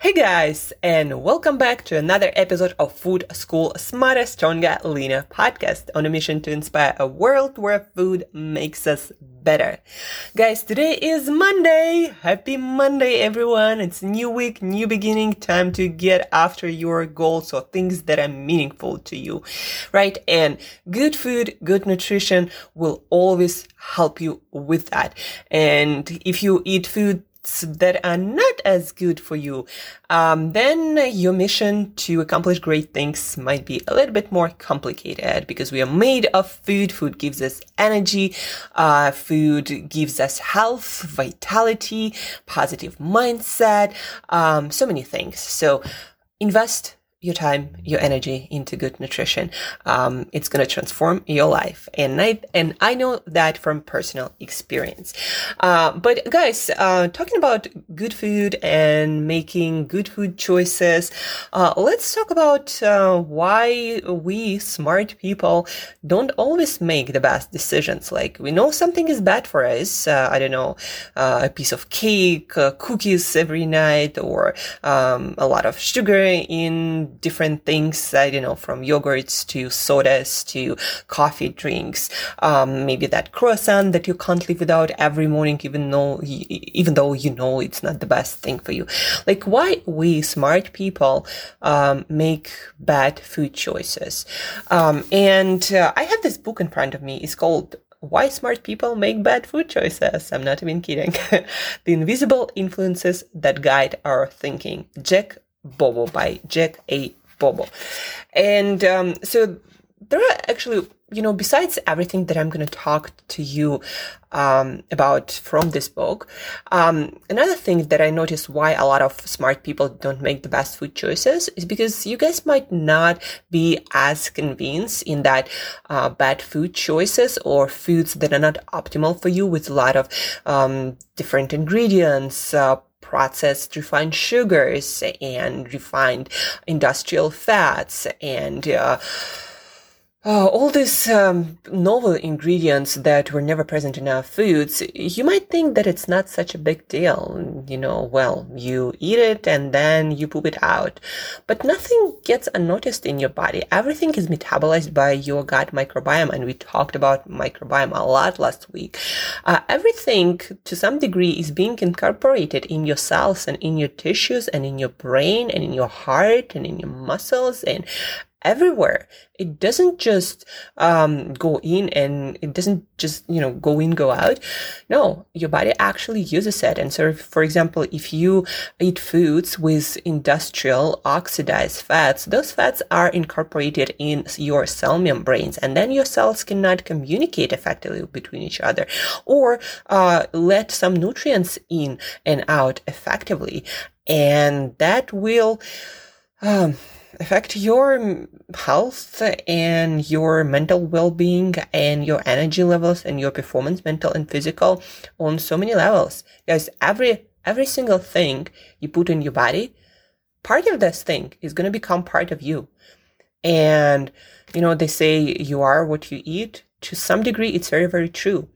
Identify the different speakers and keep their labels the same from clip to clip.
Speaker 1: Hey guys, and welcome back to another episode of Food School Smarter, Stronger, Leaner podcast on a mission to inspire a world where food makes us better. Guys, today is Monday. Happy Monday, everyone. It's new week, new beginning, time to get after your goals or things that are meaningful to you, right? And good food, good nutrition will always help you with that. And if you eat food that are not as good for you, um, then your mission to accomplish great things might be a little bit more complicated because we are made of food. Food gives us energy. Uh, food gives us health, vitality, positive mindset, um, so many things. So invest your time, your energy into good nutrition. Um, it's going to transform your life. And I, and I know that from personal experience. Uh, but guys, uh, talking about good food and making good food choices, uh, let's talk about uh, why we smart people don't always make the best decisions. Like we know something is bad for us. Uh, I don't know, uh, a piece of cake, cookies every night, or um, a lot of sugar in different things, I don't know, from yogurts to sodas to coffee drinks. Um, maybe that croissant that you can't live without every morning, even though, even though you know it's not the best thing for you. Like why we smart people, um, make bad food choices. Um, and uh, I have this book in front of me. It's called why smart people make bad food choices. I'm not even kidding. the invisible influences that guide our thinking. Jack Bobo by Jack A. Bobo. And um, so there are actually, you know, besides everything that I'm going to talk to you um, about from this book, um, another thing that I notice why a lot of smart people don't make the best food choices is because you guys might not be as convinced in that uh, bad food choices or foods that are not optimal for you with a lot of um, different ingredients, uh, processed refined sugars and refined industrial fats and uh, uh, all these um, novel ingredients that were never present in our foods, you might think that it's not such a big deal. You know, well, you eat it and then you poop it out. But nothing gets unnoticed in your body. Everything is metabolized by your gut microbiome. And we talked about microbiome a lot last week. Uh, everything to some degree is being incorporated in your cells and in your tissues and in your brain and in your heart and in your muscles and everywhere. It doesn't just um, go in and it doesn't just, you know, go in, go out. No, your body actually uses it. And so, for example, if you eat foods with industrial oxidized fats, those fats are incorporated in your cell membranes and then your cells cannot communicate effectively between each other or uh, let some nutrients in and out effectively. And that will, um, affect your health and your mental well-being and your energy levels and your performance mental and physical on so many levels. Guys every every single thing you put in your body part of this thing is going to become part of you. And you know they say you are what you eat. To some degree it's very very true.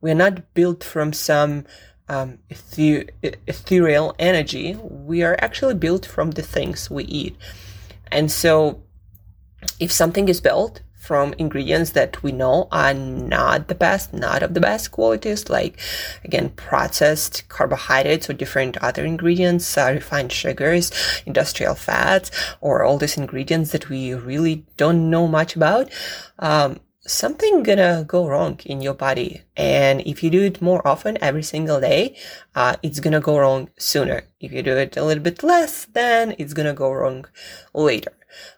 Speaker 1: We're not built from some um, ether- ethereal energy. We are actually built from the things we eat and so if something is built from ingredients that we know are not the best, not of the best qualities, like again, processed carbohydrates or different other ingredients, uh, refined sugars, industrial fats, or all these ingredients that we really don't know much about, um, something gonna go wrong in your body. And if you do it more often every single day, uh, it's gonna go wrong sooner. If you do it a little bit less, then it's gonna go wrong later.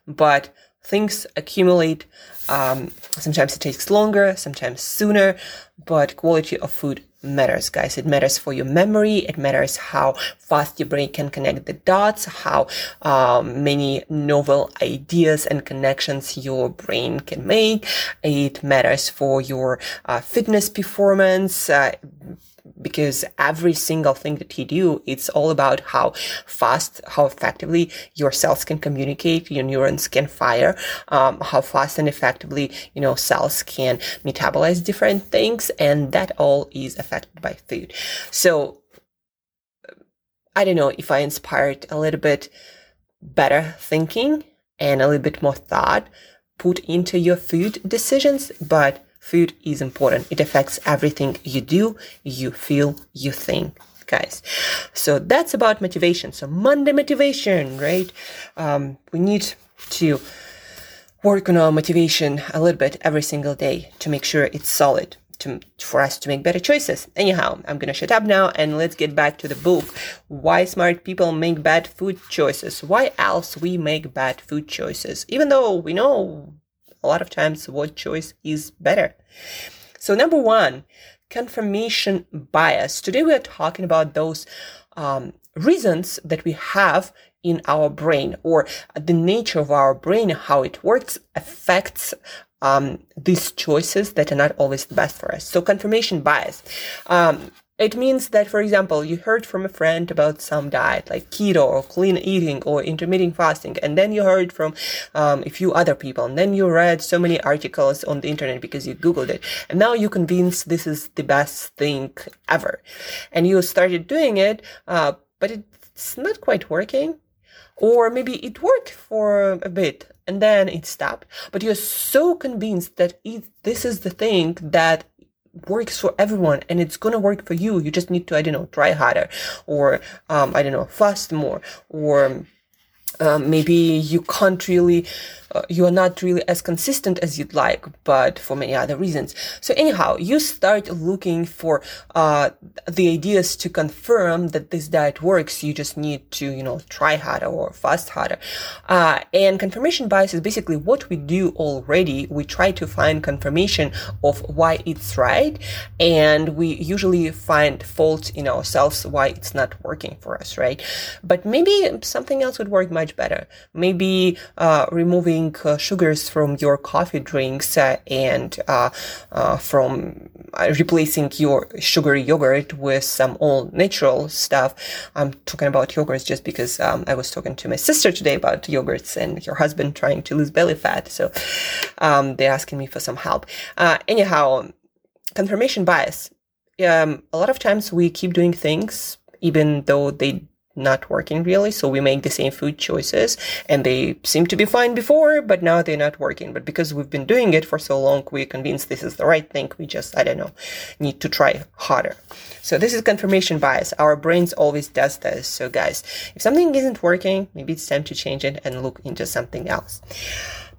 Speaker 1: But things accumulate. Um, sometimes it takes longer, sometimes sooner, but quality of food matters, guys. It matters for your memory. It matters how fast your brain can connect the dots, how um, many novel ideas and connections your brain can make. It matters for your uh, fitness performance. Because every single thing that you do, it's all about how fast, how effectively your cells can communicate, your neurons can fire, um, how fast and effectively, you know, cells can metabolize different things. And that all is affected by food. So I don't know if I inspired a little bit better thinking and a little bit more thought put into your food decisions, but food is important. It affects everything you do, you feel, you think guys. So that's about motivation. So Monday motivation, right? Um, we need to work on our motivation a little bit every single day to make sure it's solid to, for us to make better choices. Anyhow, I'm gonna shut up now and let's get back to the book. Why smart people make bad food choices. Why else we make bad food choices, even though we know a lot of times what choice is better. So number one, confirmation bias. Today we are talking about those um, reasons that we have in our brain or the nature of our brain, how it works affects um, these choices that are not always the best for us. So confirmation bias. Um, it means that, for example, you heard from a friend about some diet like keto or clean eating or intermittent fasting, and then you heard from um, a few other people, and then you read so many articles on the internet because you Googled it, and now you're convinced this is the best thing ever. And you started doing it, uh, but it's not quite working. Or maybe it worked for a bit and then it stopped, but you're so convinced that it, this is the thing that works for everyone and it's gonna work for you. You just need to, I don't know, try harder or, um, I don't know, fast more or um, maybe you can't really uh, you are not really as consistent as you'd like, but for many other reasons. So anyhow, you start looking for uh, the ideas to confirm that this diet works. You just need to, you know, try harder or fast harder. Uh, and confirmation bias is basically what we do already. We try to find confirmation of why it's right, and we usually find faults in ourselves why it's not working for us, right? But maybe something else would work much better. Maybe uh, removing uh, sugars from your coffee drinks uh, and uh, uh from replacing your sugary yogurt with some all natural stuff. I'm talking about yogurts just because um, I was talking to my sister today about yogurts and her husband trying to lose belly fat. So um, they're asking me for some help. Anyhow, confirmation bias. Um, a lot of times we keep doing things even though they not working really. So we make the same food choices and they seem to be fine before, but now they're not working. But because we've been doing it for so long, we're convinced this is the right thing. We just, I don't know, need to try harder. So this is confirmation bias. Our brains always does this. So guys, if something isn't working, maybe it's time to change it and look into something else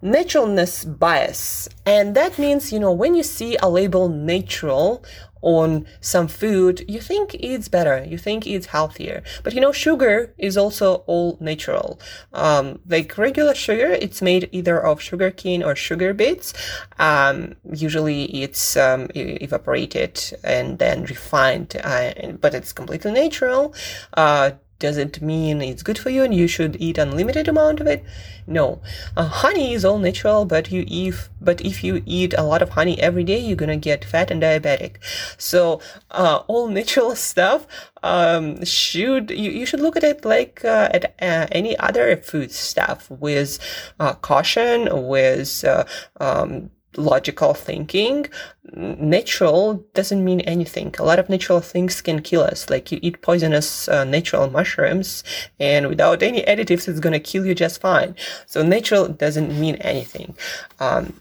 Speaker 1: naturalness bias. And that means, you know, when you see a label natural on some food, you think it's better, you think it's healthier. But you know, sugar is also all natural. Um, like regular sugar, it's made either of sugar cane or sugar beets. Um, usually it's um, evaporated and then refined, uh, but it's completely natural. Uh, doesn't mean it's good for you and you should eat unlimited amount of it. No, uh, honey is all natural, but you if but if you eat a lot of honey every day, you're gonna get fat and diabetic. So uh, all natural stuff um, should you, you should look at it like uh, at uh, any other food stuff with uh, caution, with uh, um, logical thinking, natural doesn't mean anything. A lot of natural things can kill us. Like you eat poisonous uh, natural mushrooms and without any additives, it's going to kill you just fine. So natural doesn't mean anything. Um,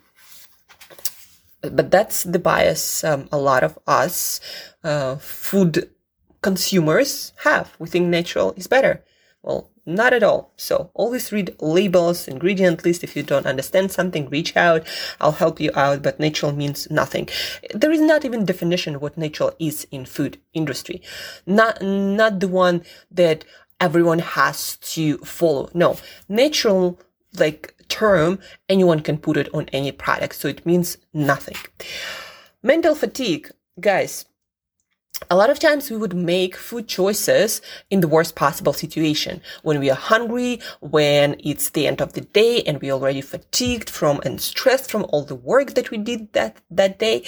Speaker 1: but that's the bias um, a lot of us uh, food consumers have. We think natural is better. Well, not at all. So always read labels, ingredient list. If you don't understand something, reach out. I'll help you out. But natural means nothing. There is not even definition what natural is in food industry. Not, not the one that everyone has to follow. No, natural, like term, anyone can put it on any product. So it means nothing. Mental fatigue. Guys, a lot of times we would make food choices in the worst possible situation when we are hungry, when it's the end of the day and we're already fatigued from and stressed from all the work that we did that, that day.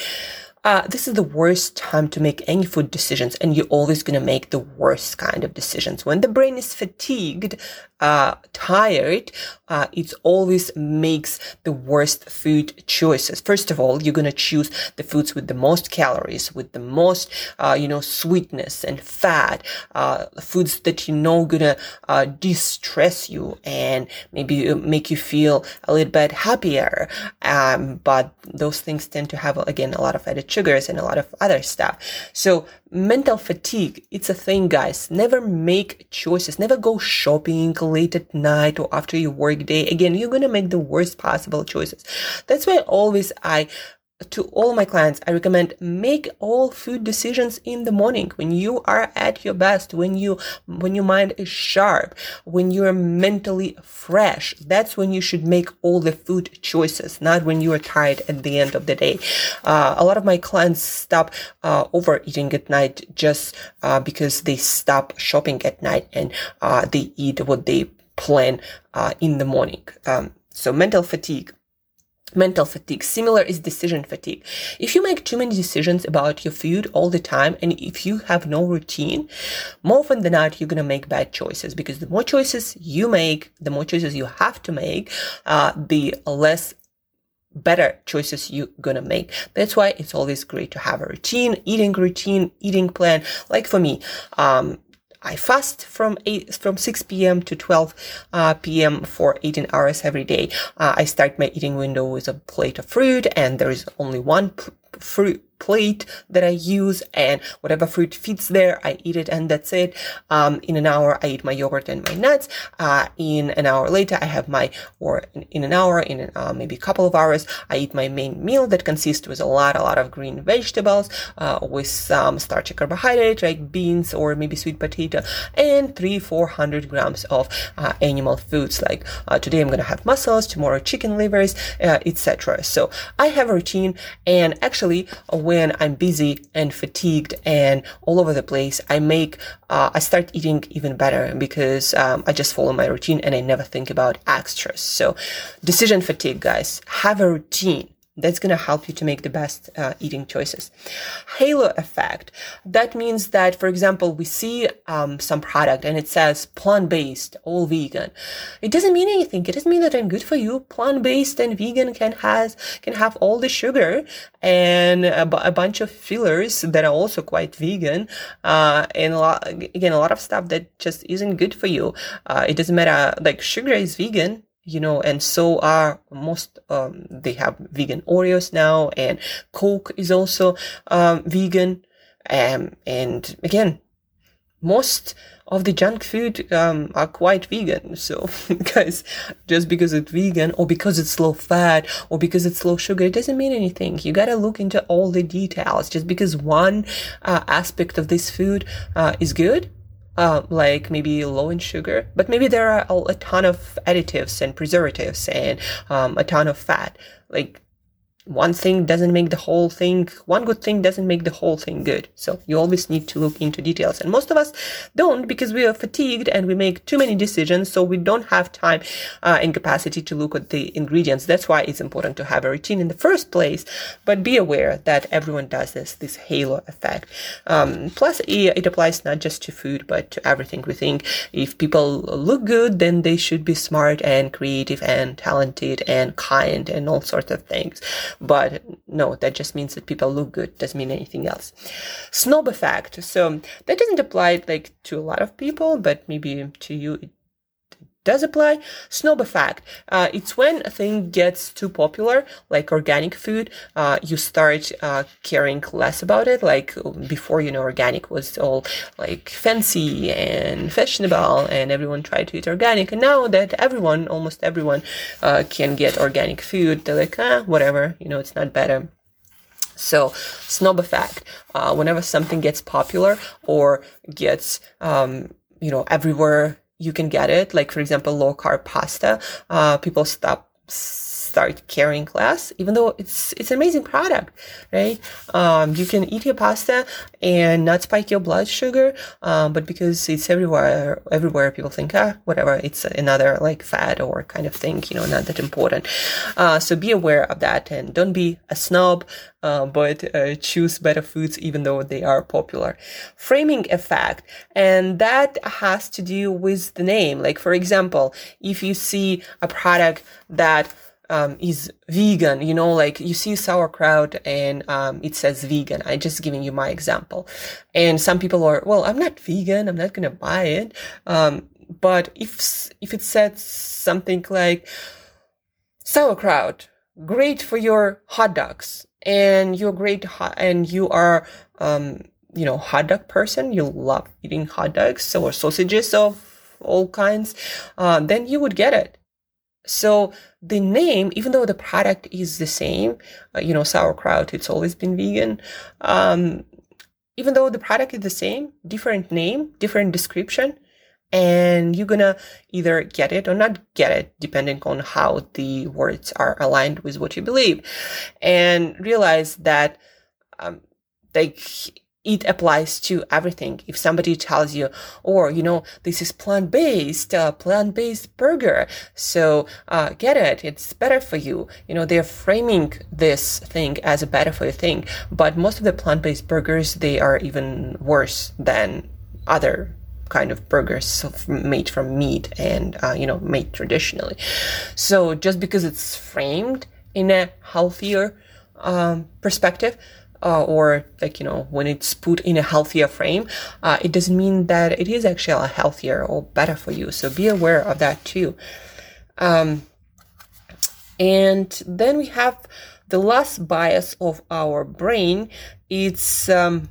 Speaker 1: uh, this is the worst time to make any food decisions, and you're always going to make the worst kind of decisions. When the brain is fatigued, uh, tired, uh, it always makes the worst food choices. First of all, you're to choose the foods with the most calories, with the most, uh, you know, sweetness and fat, uh, foods that you know to uh, distress you and maybe make you feel a little bit happier. Um, but those things tend to have, again, a lot of added sugars and a lot of other stuff. So mental fatigue, it's a thing, guys. Never make choices. Never go shopping late at night or after your work day. Again, you're to make the worst possible choices. That's why always I to all my clients, I recommend make all food decisions in the morning when you are at your best, when you, when your mind is sharp, when you're mentally fresh. That's when you should make all the food choices, not when you are tired at the end of the day. Uh, a lot of my clients stop uh, overeating at night just uh, because they stop shopping at night and uh, they eat what they plan uh, in the morning. Um, so mental fatigue mental fatigue. Similar is decision fatigue. If you make too many decisions about your food all the time, and if you have no routine, more often than not, you're going to make bad choices because the more choices you make, the more choices you have to make, uh, the less better choices you're gonna make. That's why it's always great to have a routine, eating routine, eating plan. Like for me, um, I fast from eight, from 6 p.m. to 12 uh, p.m. for 18 hours every day. Uh, I start my eating window with a plate of fruit and there is only one fruit plate that I use and whatever fruit fits there, I eat it and that's it. Um, in an hour, I eat my yogurt and my nuts. Uh, in an hour later, I have my, or in, in an hour, in uh, maybe a couple of hours, I eat my main meal that consists with a lot, a lot of green vegetables, uh, with some starchy carbohydrate like beans or maybe sweet potato and three, four hundred grams of uh, animal foods. Like uh, today, I'm going to have mussels, tomorrow chicken livers, uh, etc. So I have a routine and actually, when I'm busy and fatigued and all over the place, I make, uh, I start eating even better because um, I just follow my routine and I never think about extras. So decision fatigue, guys, have a routine that's going to help you to make the best uh, eating choices. Halo effect. That means that, for example, we see um, some product and it says plant-based, all vegan. It doesn't mean anything. It doesn't mean that I'm good for you. Plant-based and vegan can has can have all the sugar and a, b- a bunch of fillers that are also quite vegan. Uh, and a lot, again, a lot of stuff that just isn't good for you. Uh, it doesn't matter. Like sugar is vegan you know, and so are most, um, they have vegan Oreos now and Coke is also, um, vegan. Um, and again, most of the junk food, um, are quite vegan. So guys, just because it's vegan or because it's low fat or because it's low sugar, it doesn't mean anything. You gotta look into all the details. Just because one, uh, aspect of this food, uh, is good uh, like maybe low in sugar, but maybe there are a, a ton of additives and preservatives and um, a ton of fat. Like one thing doesn't make the whole thing, one good thing doesn't make the whole thing good. So you always need to look into details. And most of us don't because we are fatigued and we make too many decisions. So we don't have time uh, and capacity to look at the ingredients. That's why it's important to have a routine in the first place. But be aware that everyone does this, this halo effect. Um, plus, it applies not just to food, but to everything. We think if people look good, then they should be smart and creative and talented and kind and all sorts of things. But no, that just means that people look good, doesn't mean anything else. Snob effect. So that doesn't apply like to a lot of people, but maybe to you it does apply. Snob effect. Uh, it's when a thing gets too popular, like organic food, uh, you start uh, caring less about it. Like before, you know, organic was all like fancy and fashionable, and everyone tried to eat organic. And now that everyone, almost everyone, uh, can get organic food, they're like, ah, whatever, you know, it's not better. So, snob effect. Uh, whenever something gets popular or gets, um, you know, everywhere you can get it. Like, for example, low carb pasta. Uh, people stop, start carrying less, even though it's, it's an amazing product, right? Um, you can eat your pasta and not spike your blood sugar, um, but because it's everywhere, everywhere people think, ah, whatever, it's another like fat or kind of thing, you know, not that important. Uh, so be aware of that and don't be a snob, uh, but uh, choose better foods even though they are popular. Framing effect, and that has to do with the name. Like, for example, if you see a product that um, is vegan. You know, like you see sauerkraut and um, it says vegan. I'm just giving you my example. And some people are, well, I'm not vegan. I'm not gonna buy it. Um, but if if it says something like sauerkraut, great for your hot dogs, and you're great hot, and you are um, you know hot dog person, you love eating hot dogs or sausages of all kinds, uh, then you would get it so the name, even though the product is the same, uh, you know, sauerkraut, it's always been vegan. Um, even though the product is the same, different name, different description, and you're gonna either get it or not get it, depending on how the words are aligned with what you believe, and realize that, um, like it applies to everything. If somebody tells you, or, you know, this is plant based, uh, plant based burger. So, uh, get it. It's better for you. You know, they're framing this thing as a better for you thing. But most of the plant based burgers, they are even worse than other kind of burgers made from meat and, uh, you know, made traditionally. So just because it's framed in a healthier, um, perspective, uh, or like you know when it's put in a healthier frame uh, it doesn't mean that it is actually healthier or better for you. So be aware of that too. Um, and then we have the last bias of our brain. It's um,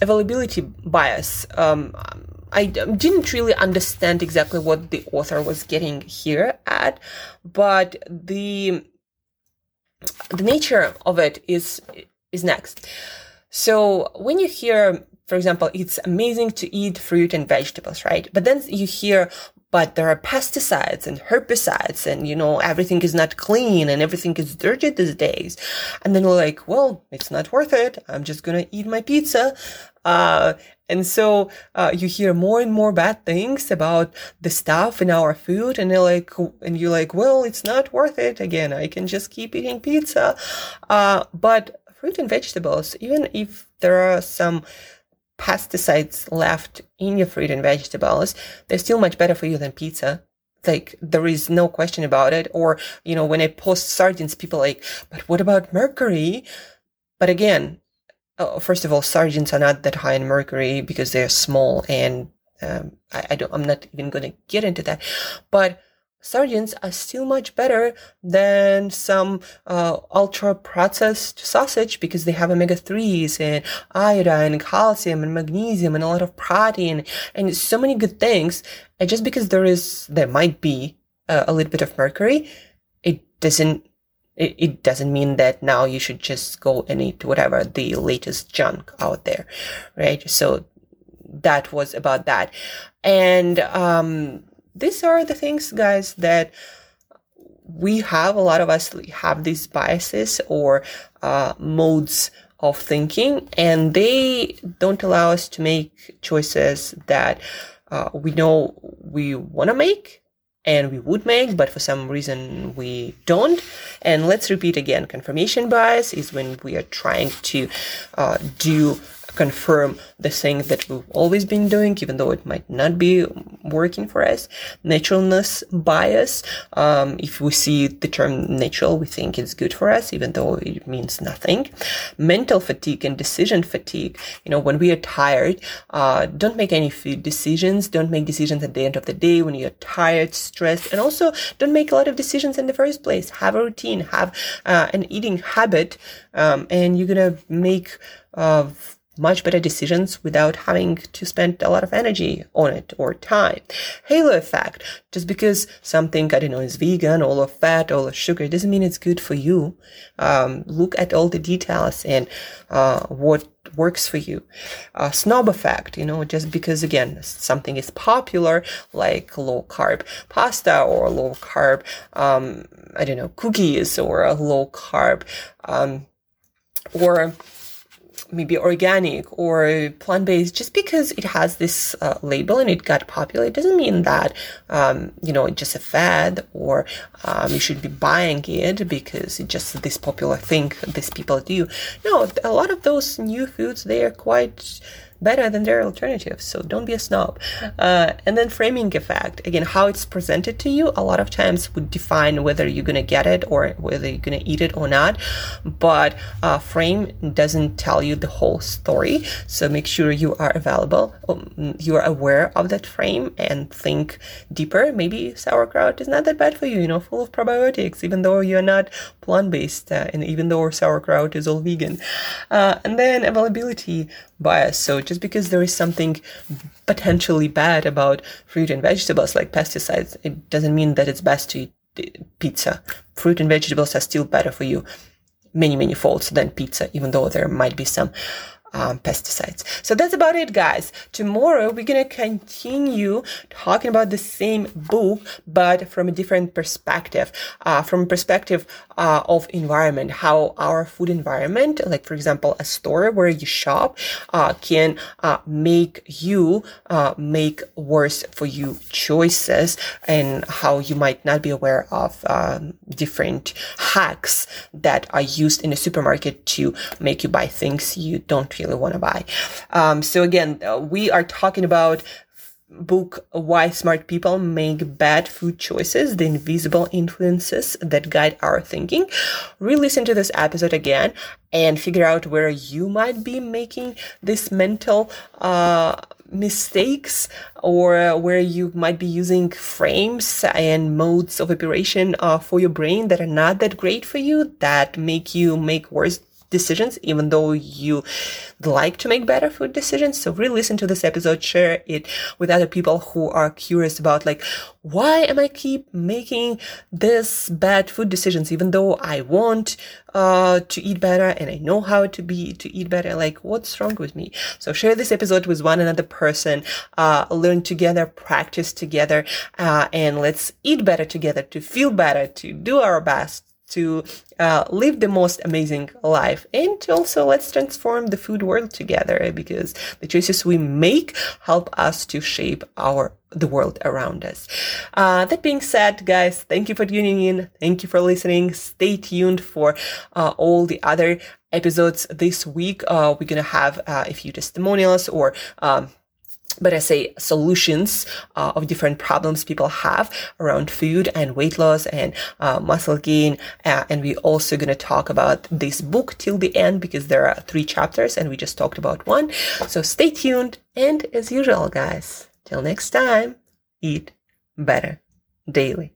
Speaker 1: availability bias. Um, I didn't really understand exactly what the author was getting here at, but the the nature of it is is next. So when you hear, for example, it's amazing to eat fruit and vegetables, right? But then you hear, but there are pesticides and herbicides and, you know, everything is not clean and everything is dirty these days. And then we're like, well, it's not worth it. I'm just to eat my pizza. Uh, and so uh, you hear more and more bad things about the stuff in our food, and you're like, and you're like, well, it's not worth it. Again, I can just keep eating pizza. Uh, but fruit and vegetables, even if there are some pesticides left in your fruit and vegetables, they're still much better for you than pizza. Like there is no question about it. Or you know, when I post sardines, people like, but what about mercury? But again, oh, first of all, sardines are not that high in mercury because they're small, and um, I, I, don't. I'm not even going to get into that. But sardines are still much better than some uh, ultra processed sausage because they have omega 3s and iodine and calcium and magnesium and a lot of protein and so many good things. And just because there is, there might be uh, a little bit of mercury, it doesn't it, it doesn't mean that now you should just go and eat whatever the latest junk out there, right? So that was about that. And um, these are the things, guys, that we have. A lot of us have these biases or uh, modes of thinking, and they don't allow us to make choices that uh, we know we want to make and we would make, but for some reason we don't. And let's repeat again confirmation bias is when we are trying to uh, do confirm the thing that we've always been doing, even though it might not be working for us. Naturalness bias. Um, if we see the term natural, we think it's good for us, even though it means nothing. Mental fatigue and decision fatigue. You know, when we are tired, uh, don't make any food decisions. Don't make decisions at the end of the day when you're tired, stressed, and also don't make a lot of decisions in the first place. Have a routine, have uh, an eating habit, um, and you're gonna make uh, much better decisions without having to spend a lot of energy on it or time. Halo effect. Just because something, I don't know, is vegan, all of fat, all of sugar, doesn't mean it's good for you. Um, look at all the details and, uh, what works for you. Uh, snob effect, you know, just because again, something is popular, like low carb pasta or low carb, um, I don't know, cookies or low carb, um, or maybe organic or plant-based just because it has this uh, label and it got popular it doesn't mean that um, you know it's just a fad or um, you should be buying it because it's just this popular thing these people do. No a lot of those new foods they are quite better than their alternatives. So don't be a snob. Uh, and then framing effect. Again, how it's presented to you a lot of times would define whether you're gonna get it or whether you're gonna eat it or not. But uh, frame doesn't tell you the whole story. So make sure you are available, um, you are aware of that frame and think deeper. Maybe sauerkraut is not that bad for you. You know, full of probiotics, even though you're not plant-based, uh, and even though sauerkraut is all vegan. Uh, and then availability bias. So just because there is something potentially bad about fruit and vegetables like pesticides, it doesn't mean that it's best to eat pizza. Fruit and vegetables are still better for you many, many folds than pizza, even though there might be some um, pesticides. So that's about it, guys. Tomorrow we're gonna continue talking about the same book, but from a different perspective, uh, from a perspective uh, of environment, how our food environment, like for example, a store where you shop, uh, can uh, make you uh, make worse for you choices, and how you might not be aware of um, different hacks that are used in a supermarket to make you buy things you don't really want to buy. Um, so again, uh, we are talking about book Why Smart People Make Bad Food Choices, the invisible influences that guide our thinking. Re-listen to this episode again and figure out where you might be making this mental uh, mistakes or where you might be using frames and modes of operation uh, for your brain that are not that great for you that make you make worse decisions, even though you like to make better food decisions. So really listen to this episode, share it with other people who are curious about like, why am I keep making this bad food decisions, even though I want, uh, to eat better and I know how to be, to eat better? Like, what's wrong with me? So share this episode with one another person, uh, learn together, practice together, uh, and let's eat better together to feel better, to do our best to uh, live the most amazing life. And also let's transform the food world together because the choices we make help us to shape our the world around us. Uh, that being said guys thank you for tuning in. Thank you for listening. Stay tuned for uh, all the other episodes this week. Uh, we're gonna have uh, a few testimonials or um, but I say solutions uh, of different problems people have around food and weight loss and uh, muscle gain. Uh, and we're also going to talk about this book till the end because there are three chapters and we just talked about one. So stay tuned. And as usual, guys, till next time, eat better daily.